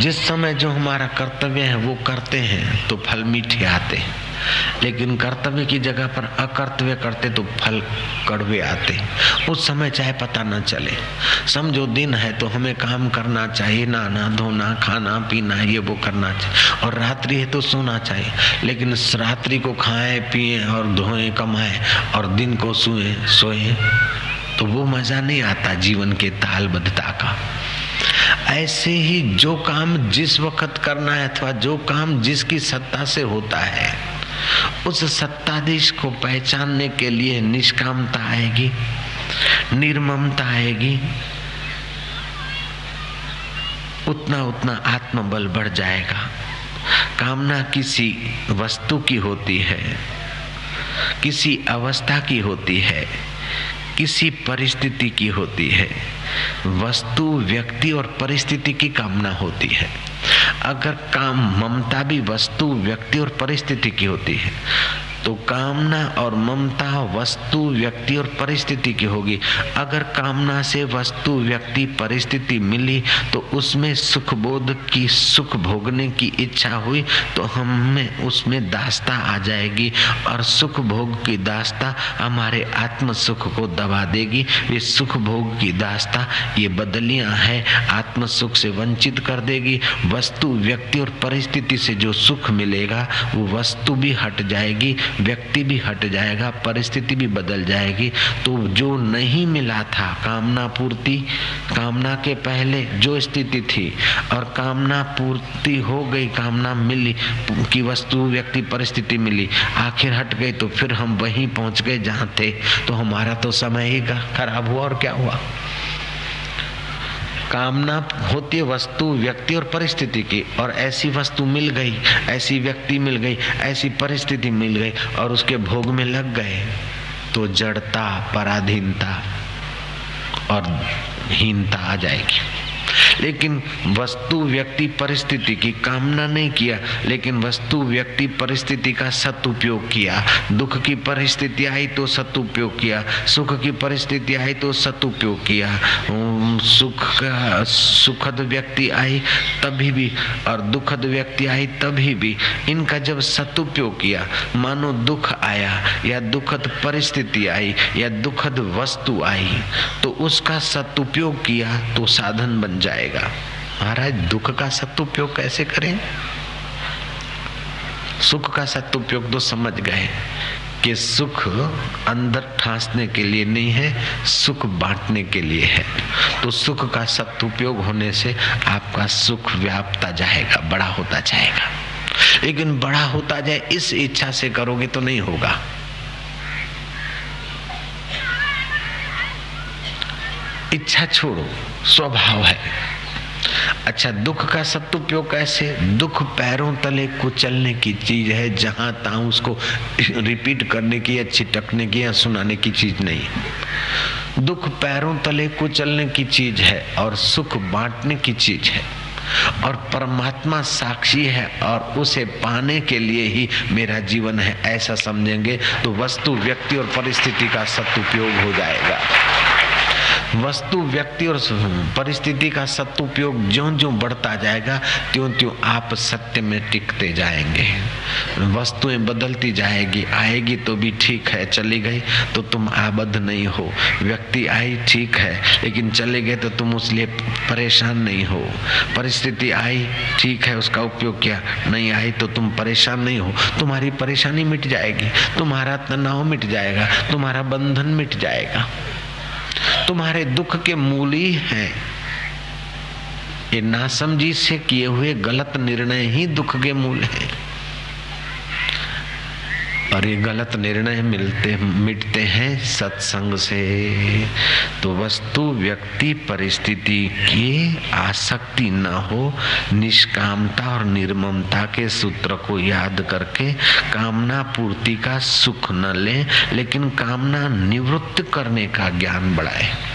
जिस समय जो हमारा कर्तव्य है वो करते हैं तो फल मीठे आते हैं। लेकिन कर्तव्य की जगह पर अकर्तव्य करते तो फल कड़वे आते। उस समय चाहे पता न चले। समझो दिन है तो हमें काम करना चाहिए, नहाना, धोना, खाना, पीना, ये वो करना चाहिए। और रात्रि है तो सोना चाहिए। लेकिन रात्रि को खाएँ, पिए और धोएँ, कमाएँ और दिन को सोए सोए तो वो मज़ा नहीं आता जीवन के तालबद्धता का। ऐसे ही जो काम जिस वक्त करना है अथवा जो काम जिसकी सत्ता से होता है उस सत्ताधीश को पहचानने के लिए निष्कामता आएगी, निर्ममता आएगी। उतना उतना आत्मबल बढ़ जाएगा। कामना किसी वस्तु की होती है, किसी अवस्था की होती है, किसी परिस्थिति की होती है। वस्तु व्यक्ति और परिस्थिति की कामना होती है। अगर काम ममता भी वस्तु व्यक्ति और परिस्थिति की होती है तो कामना और ममता वस्तु, व्यक्ति और परिस्थिति की होगी। अगर कामना से वस्तु, व्यक्ति, परिस्थिति मिली तो उसमें सुख बोध की, सुख भोगने की इच्छा हुई तो हमें उसमें दास्ता आ जाएगी और सुख भोग की दास्ता हमारे आत्म सुख को दबा देगी। ये सुख भोग की दास्ता, ये बदलियाँ है आत्म सुख से वंचित कर देगी। वस्तु, व्यक्ति और परिस्थिति से जो सुख मिलेगा, वो वस्तु भी हट जाएगी। व्यक्ति भी हट जाएगा, परिस्थिति भी बदल जाएगी। तो जो नहीं मिला था, कामना पूर्ति, कामना के पहले जो स्थिति थी, और कामना पूर्ति हो गई, कामना मिली, की वस्तु, व्यक्ति, परिस्थिति मिली, आखिर हट गई तो फिर हम वहीं पहुँच गए जहाँ थे। तो हमारा तो समय ही खराब हुआ, और क्या हुआ? कामना होती है वस्तु, व्यक्ति और परिस्थिति की। और ऐसी वस्तु मिल गई, ऐसी व्यक्ति मिल गई, ऐसी परिस्थिति मिल गई और उसके भोग में लग गए तो जड़ता, पराधीनता और हीनता आ जाएगी। लेकिन वस्तु व्यक्ति परिस्थिति की कामना नहीं किया, लेकिन वस्तु व्यक्ति परिस्थिति का सदुपयोग किया। दुख की परिस्थिति आई तो सदुपयोग किया, सुख की परिस्थिति आई तो सदुपयोग किया। सुख सुखद व्यक्ति आई तभी भी, और दुखद व्यक्ति आई तभी भी। इनका जब सदुपयोग किया, मानो दुख आया, या दुखद परिस्थिति आई, या दुखद वस्तु आई तो उसका सदुपयोग किया तो साधन बन जाएगा। महाराज, दुख का सदुपयोग कैसे करें? सुख का सदुपयोग तो समझ गए कि सुख अंदर ठांसने के लिए नहीं है, सुख बांटने के लिए है। तो सुख का सदुपयोग होने से आपका सुख व्यापता जाएगा, बड़ा होता जाएगा। लेकिन बड़ा होता जाए, इस इच्छा से करोगे तो नहीं होगा। इच्छा छोड़ो, स्वभाव है। अच्छा दुख का सदुपयोग कैसे? दुख पैरों तले कुचलने की चीज़ है, जहाँ ताऊ उसको रिपीट करने की या छिटकने की या सुनाने की चीज़ नहीं। दुख पैरों तले कुचलने की चीज़ है और सुख बांटने की चीज़ है। और परमात्मा साक्षी है और उसे पाने के लिए ही मेरा जीवन है, ऐसा समझेंगे तो वस्तु, व्यक्ति और परिस्थिति का सदुपयोग हो जाएगा। वस्तु, व्यक्ति और परिस्थिति का सदुपयोग ज्यो ज्यो बढ़ता जाएगा त्यों त्यों आप सत्य में टिकते जाएँगे। वस्तुएँ बदलती जाएगी, आएगी तो भी ठीक है, चली गई तो तुम आबद्ध नहीं हो। व्यक्ति आई ठीक है, लेकिन चले गए तो तुम उस परेशान नहीं हो। परिस्थिति आई, ठीक है, उसका उपयोग किया, नहीं आई तो तुम परेशान नहीं हो। तुम्हारी परेशानी मिट जाएगी, तुम्हारा तनाव मिट जाएगा, तुम्हारा बंधन मिट जाएगा। तुम्हारे दुख के मूल ही। हैं ये नासमझी से किए हुए गलत निर्णय ही दुख के मूल है। और ये गलत निर्णय मिलते, मिटते हैं सत्संग से। तो वस्तु व्यक्ति परिस्थिति की आसक्ति न हो, निष्कामता और निर्ममता के सूत्र को याद करके कामना पूर्ति का सुख न लें, लेकिन कामना निवृत्त करने का ज्ञान बढ़ाए।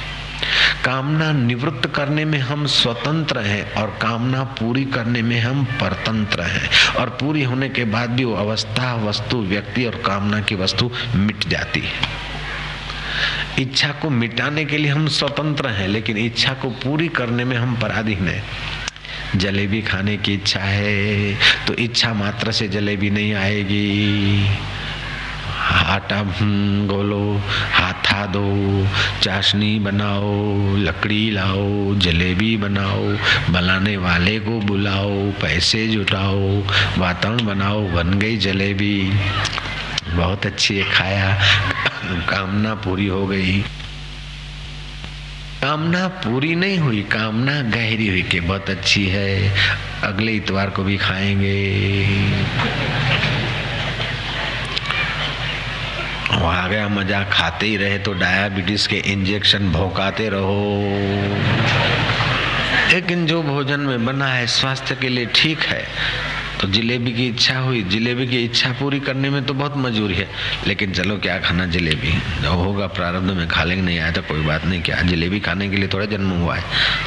कामना निवृत्त करने में हम स्वतंत्र हैं और कामना पूरी करने में हम परतंत्र हैं। और पूरी होने के बाद भी वो अवस्था, वस्तु, व्यक्ति और कामना की वस्तु मिट जाती है। इच्छा को मिटाने के लिए हम स्वतंत्र हैं, लेकिन इच्छा को पूरी करने में हम पराधीन हैं। जलेबी खाने की इच्छा है तो इच्छा मात्र से जलेबी नहीं आएगी। आटा गोलो, हाथा दो, चाशनी बनाओ, लकड़ी लाओ, जलेबी बनाओ, बनाने वाले को बुलाओ, पैसे जुटाओ, वातावरण बनाओ, बन गई जलेबी। बहुत अच्छी है खाया। कामना पूरी हो गई। कामना पूरी नहीं हुई, कामना गहरी हुई कि बहुत अच्छी है। अगले इतवार को भी खाएँगे। आ गया मज़ा खाते ही रहे तो डायबिटीज़ के इंजेक्शन भोकाते रहो। लेकिन जो भोजन में बना है, स्वास्थ्य के लिए ठीक है। तो जिलेबी की इच्छा हुई। जिलेबी की इच्छा पूरी करने में तो बहुत मजबूरी है। लेकिन चलो, क्या खाना जिलेबी? जो होगा प्रारब्ध में खा लेंगे, नहीं आया तो कोई बात नहीं। क्या जिलेबी खाने के लिए थोड़ा जन्म हुआ है?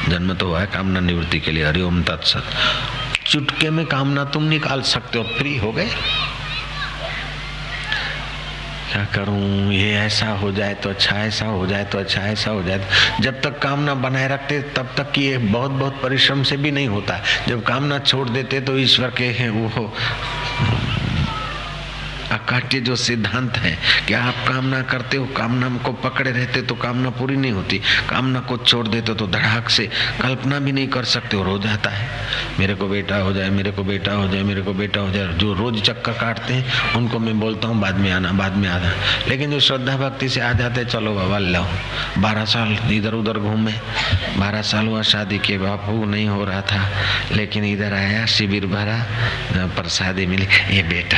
जन्म तो हुआ है कामना निवृत्ति के लिए। हरिओम तत्सत। चुटके में कामना तुम निकाल सकते हो। फ्री हो गए? क्या करूँ, ये ऐसा हो जाए तो अच्छा ऐसा हो जाए तो अच्छा ऐसा हो जाए तो जब तक कामना बनाए रखते, तब तक ये बहुत बहुत परिश्रम से भी नहीं होता। जब कामना छोड़ देते तो ईश्वर के हैं वो। अकाट्य जो सिद्धांत है कि आप कामना करते हो, कामना को पकड़े रहते तो कामना पूरी नहीं होती, कामना को छोड़ देते तो धड़ाक से कल्पना भी नहीं कर सकते और हो जाता है। मेरे को बेटा हो जाए, मेरे को बेटा हो जाए, मेरे को बेटा हो जाए, जो रोज चक्कर काटते हैं, उनको मैं बोलता हूँ, बाद में आना, बाद में आना। लेकिन जो श्रद्धा भक्ति से आ जाते चलो बाबा लो बारह साल इधर उधर घूमे। बारह साल हुआ शादी के, बापू नहीं हो रहा था, लेकिन इधर आया, शिविर भरा, प्रसादी मिली, ये बेटा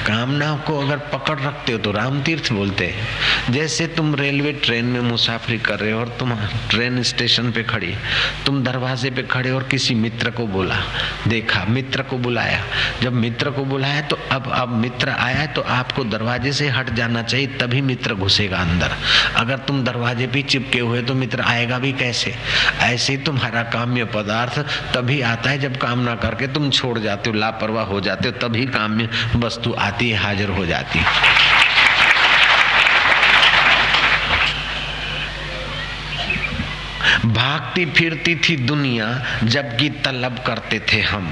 कामना को अगर पकड़ रखते हो तो राम तीर्थ बोलते हैं, जैसे तुम रेलवे ट्रेन में मुसाफरी कर रहे हो और तुम ट्रेन स्टेशन पे खड़ी, तुम दरवाजे पे खड़े और किसी मित्र को बोला, देखा, मित्र को बुलाया। जब मित्र को बुलाया तो अब अब मित्र आया तो आपको दरवाजे से हट जाना चाहिए, तभी मित्र घुसेगा अंदर। अगर तुम दरवाजे पे चिपके हुए तो मित्र आएगा भी कैसे? ऐसे ही तुम्हारा काम्य पदार्थ तभी आता है जब कामना करके तुम छोड़ जाते हो, लापरवाह हो जाते हो, तभी काम्य वस्तु आती आती हाजिर हो जाती भागती फिरती थी दुनिया, जबकि तलब करते थे हम।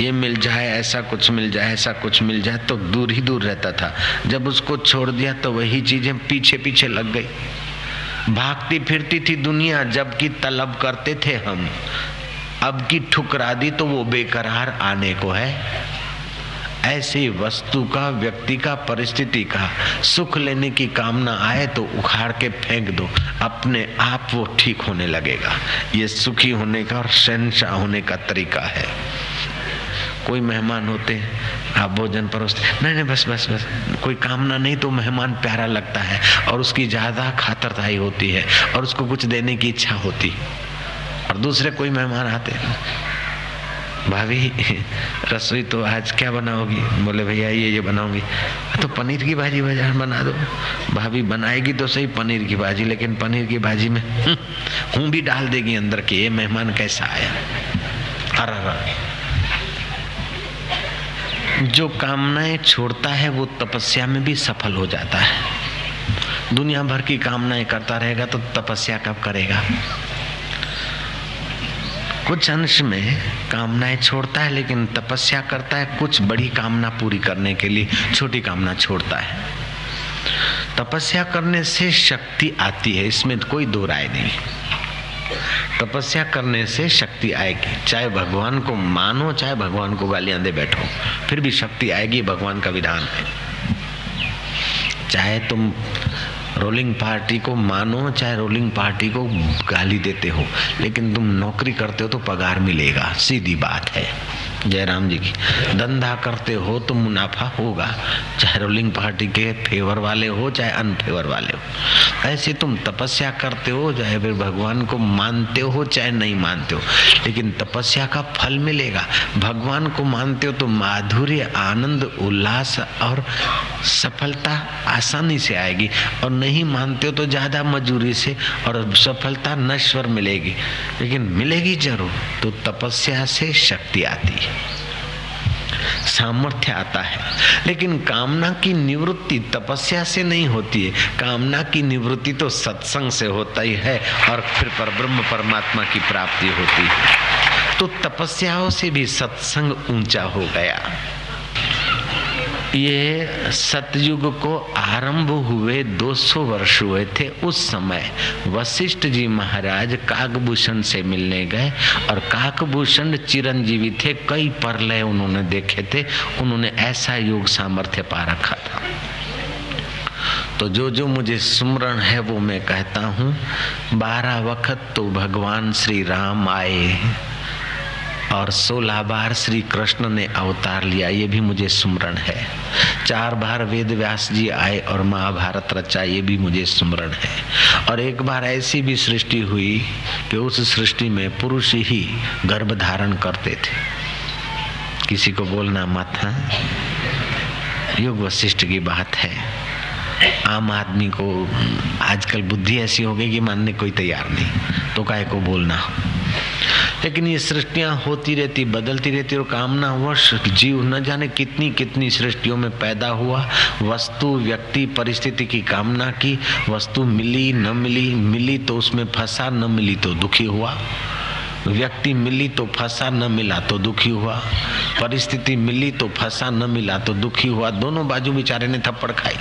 ये मिल जाए, ऐसा कुछ मिल जाए, ऐसा कुछ मिल जाए तो दूर ही दूर रहता था। जब उसको छोड़ दिया तो वही चीज़ें पीछे पीछे लग गई। भागती फिरती थी दुनिया, जबकि तलब करते थे हम। अब की ठुकरा दी तो वो बेकरार आने को है। ऐसी वस्तु का, व्यक्ति का, परिस्थिति का सुख लेने की कामना आए तो उखाड़ के फेंक दो। अपने आप वो ठीक होने लगेगा। ये सुखी होने का और शहनशाह होने का तरीका है। कोई मेहमान होते, आप भोजन परोसते, नहीं नहीं, बस बस बस, कोई कामना नहीं तो मेहमान प्यारा लगता है और उसकी ज़्यादा खातरदाई होती है और उसको कुछ देने की इच्छा होती। और दूसरे कोई मेहमान आते भाभी, रसोई तो आज क्या बनाओगी? बोले, भैया, ये ये बनाऊँगी। तो पनीर की भाजी बाज़ार बना दो। भाभी, बनाएगी तो सही पनीर की भाजी, लेकिन पनीर की भाजी में हूँ भी डाल देगी अंदर के, ये मेहमान कैसा आया? अरे जो कामनाएँ छोड़ता है, वो तपस्या में भी सफल हो जाता है। दुनिया भर की कामनाएँ करता रहेगा तो तपस्या कब करेगा? कुछ अंश में कामनाएँ छोड़ता है, लेकिन तपस्या करता है, कुछ बड़ी कामना पूरी करने के लिए, छोटी कामना छोड़ता है। तपस्या करने से शक्ति आती है, इसमें कोई दो राय नहीं। तपस्या करने से शक्ति आएगी, चाहे भगवान को मानो, चाहे भगवान को गालियाँ दे बैठो, फिर भी शक्ति आएगी, भगवान का विधान है। चाहे तुम रोलिंग पार्टी को मानो, चाहे रोलिंग पार्टी को गाली देते हो, लेकिन तुम नौकरी करते हो तो पगार मिलेगा, सीधी बात है। जयराम जी की। धंधा करते हो तो मुनाफा होगा, चाहे रोलिंग पार्टी के फेवर वाले हो, चाहे अनफेवर वाले हो। ऐसे तुम तपस्या करते हो, चाहे फिर भगवान को मानते हो, चाहे नहीं मानते हो। लेकिन तपस्या का फल मिलेगा। भगवान को मानते हो तो माधुर्य, आनंद, उल्लास और सफलता आसानी से आएगी। और नहीं मानते हो तो ज़्यादा मजूरी से और सफलता नश्वर मिलेगी। लेकिन मिलेगी ज़रूर तो तपस्या से शक्ति आती है। सामर्थ्य आता है। लेकिन कामना की निवृत्ति तपस्या से नहीं होती है। कामना की निवृत्ति तो सत्संग से होता ही है और फिर पर ब्रह्म परमात्मा की प्राप्ति होती है। तो तपस्याओं से भी सत्संग ऊँचा हो गया। ये सतयुग को आरंभ हुए 200 वर्ष हुए थे उस समय। वशिष्ठ जी महाराज काकभूषण से मिलने गए और काकभूषण चिरंजीवी थे, कई परलय उन्होंने देखे थे, उन्होंने ऐसा योग सामर्थ्य पा रखा था। तो जो जो मुझे सुमरण है वो मैं कहता हूँ, बारह वक्त तो भगवान श्री राम आए और सोलह बार श्री कृष्ण ने अवतार लिया। ये भी मुझे स्मरण है। चार बार वेद व्यास जी आए और महाभारत रचा, ये भी मुझे स्मरण है। और एक बार ऐसी भी सृष्टि हुई कि उस सृष्टि में पुरुष ही गर्भ धारण करते थे। किसी को बोलना मत, है? हाँ? युग वशिष्ठ की बात है। आम आदमी को, आजकल बुद्धि ऐसी हो गई कि मानने कोई तैयार नहीं। तो काय को बोलना लेकिन ये सृष्टियाँ होती रहती, बदलती रहती और कामना वश, जीव न जाने कितनी कितनी सृष्टियों में पैदा हुआ। वस्तु, व्यक्ति, परिस्थिति की कामना की। वस्तु मिली, न मिली मिली तो उसमें फंसा, न मिली तो दुखी हुआ। व्यक्ति मिली तो फंसा, न मिला तो दुखी हुआ। परिस्थिति मिली तो फंसा, न मिला तो दुखी हुआ। दोनों बाजू बेचारे ने थप्पड़ खाई।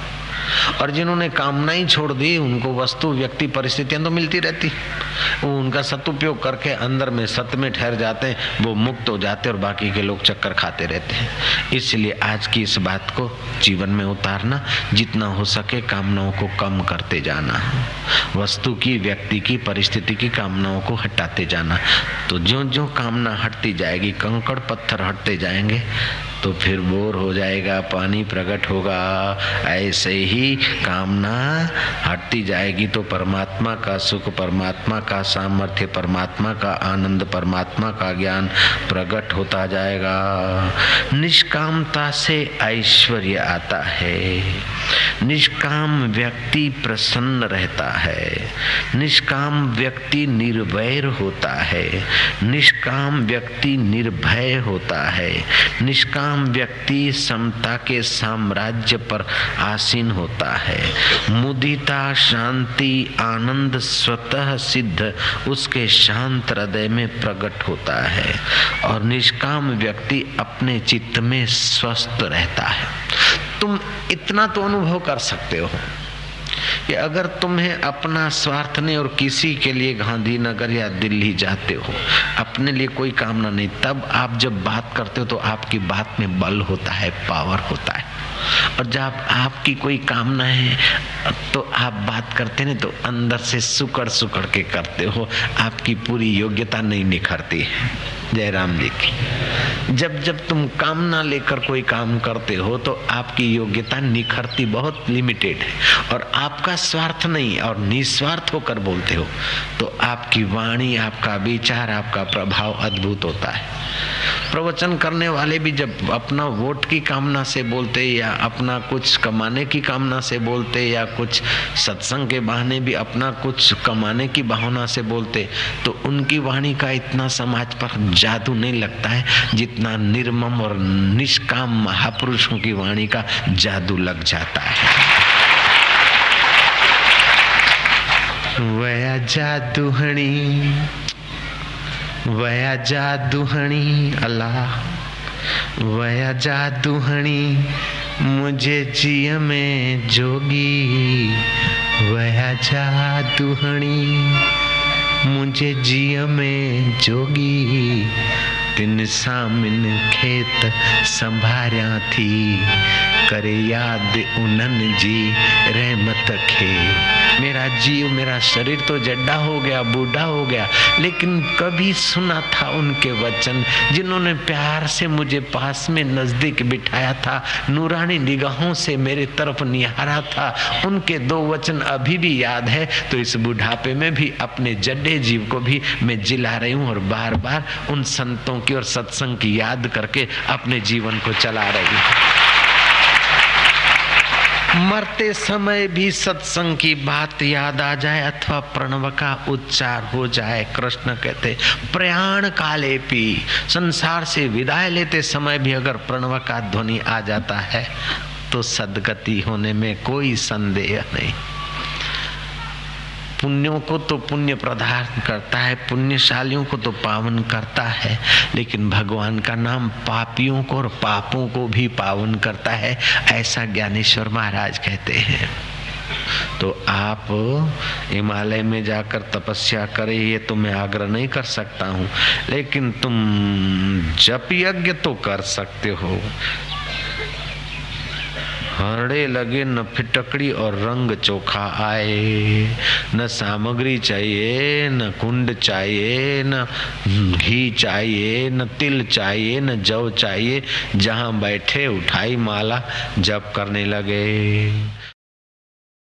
और जिन्होंने कामना ही छोड़ दी, उनको वस्तु, व्यक्ति, परिस्थितियाँ तो मिलती रहती। वो उनका सदुपयोग करके अंदर में सत्य में ठहर जाते हैं, वो मुक्त हो जाते और बाकी के लोग चक्कर खाते रहते हैं। इसलिए आज की इस बात को जीवन में उतारना, जितना हो सके कामनाओं को कम करते जाना। वस्तु की, व्यक्ति की, परिस्थिति की कामनाओं को हटाते जाना। तो जो जो कामना हटती जाएगी, कंकड़ पत्थर हटते जाएँगे तो फिर बोर हो जाएगा, पानी प्रकट होगा। ऐसे ही कामना हटती जाएगी। तो परमात्मा का सुख, परमात्मा का सामर्थ्य, परमात्मा का आनंद, परमात्मा का ज्ञान प्रकट होता जाएगा। निष्कामता से ऐश्वर्य आता है। निष्काम व्यक्ति प्रसन्न रहता है। निष्काम व्यक्ति निर्भय होता है। निष्काम व्यक्ति निर्भय होता है। निष्काम निष्काम व्यक्ति समता के साम्राज्य पर आसीन होता है। मुदिता, शांति, आनंद स्वतः सिद्ध उसके शांत हृदय में प्रकट होता है और निष्काम व्यक्ति अपने चित्त में स्वस्थ रहता है। तुम इतना तो अनुभव कर सकते हो। कि अगर तुम्हें अपना स्वार्थ नहीं और किसी के लिए गांधीनगर या दिल्ली जाते हो, अपने लिए कोई कामना नहीं, तब आप जब बात करते हो तो आपकी बात में बल होता है, पावर होता है। और जब आपकी कोई कामना है तो आप बात करते ना तो अंदर से सुकड़ सुकड़ के करते हो, आपकी पूरी योग्यता नहीं निखरती। है जयराम जी की। जब जब तुम कामना लेकर कोई काम करते हो तो आपकी योग्यता निखरती बहुत लिमिटेड है। और आपका स्वार्थ नहीं और निस्वार्थ होकर बोलते हो तो आपकी वाणी, आपका विचार, आपका प्रभाव अद्भुत होता है। प्रवचन करने वाले भी जब अपना वोट की कामना से बोलते, या अपना कुछ कमाने की कामना से बोलते, या कुछ सत्संग के बहाने भी अपना कुछ कमाने की भावना से बोलते तो उनकी वाणी का इतना समाज पर जादू नहीं लगता है, जितना निर्मम और निष्काम महापुरुषों की वाणी का जादू लग जाता है। वया जादूहणी वया जादूहणी, अल्लाह, वया जादूहणी, मुझे जिय में जोगी, वया जादूहणी। मुझे जिय में जोगी। तिन सामिन खेत संभारिया थी। करे याद उनन जी रहमत खे। मेरा जीव, मेरा शरीर तो जड्डा हो गया, बूढ़ा हो गया, लेकिन कभी सुना था उनके वचन, जिन्होंने प्यार से मुझे पास में नज़दीक बिठाया था, नूरानी निगाहों से मेरे तरफ़ निहारा था। उनके दो वचन अभी भी याद है तो इस बुढ़ापे में भी, अपने जड्डे जीव को भी मैं जिला रही हूँ और बार बार उन संतों की और सत्संग की याद करके अपने जीवन को चला रही हूँ। मरते समय भी सत्संग की बात याद आ जाए अथवा प्रणव का उच्चार हो जाए, कृष्ण कहते, प्रयाण काले पी, संसार से विदाई लेते समय भी अगर प्रणव का ध्वनि आ जाता है तो सदगति होने में कोई संदेह नहीं। पुण्यों को तो पुण्य प्रदान करता है, पुण्यशालियों को तो पावन करता है, लेकिन भगवान का नाम पापियों को और पापों को भी पावन करता है, ऐसा ज्ञानेश्वर महाराज कहते हैं। तो आप हिमालय में जाकर तपस्या करें, ये तो मैं आग्रह नहीं कर सकता हूँ, लेकिन तुम जप यज्ञ तो कर सकते हो। हरड़े लगे, न फिटकड़ी और रंग चोखा आए। न सामग्री चाहिए, न कुंड चाहिए, न घी चाहिए, न तिल चाहिए, न जव चाहिए। जहाँ बैठे उठाई माला, जप करने लगे।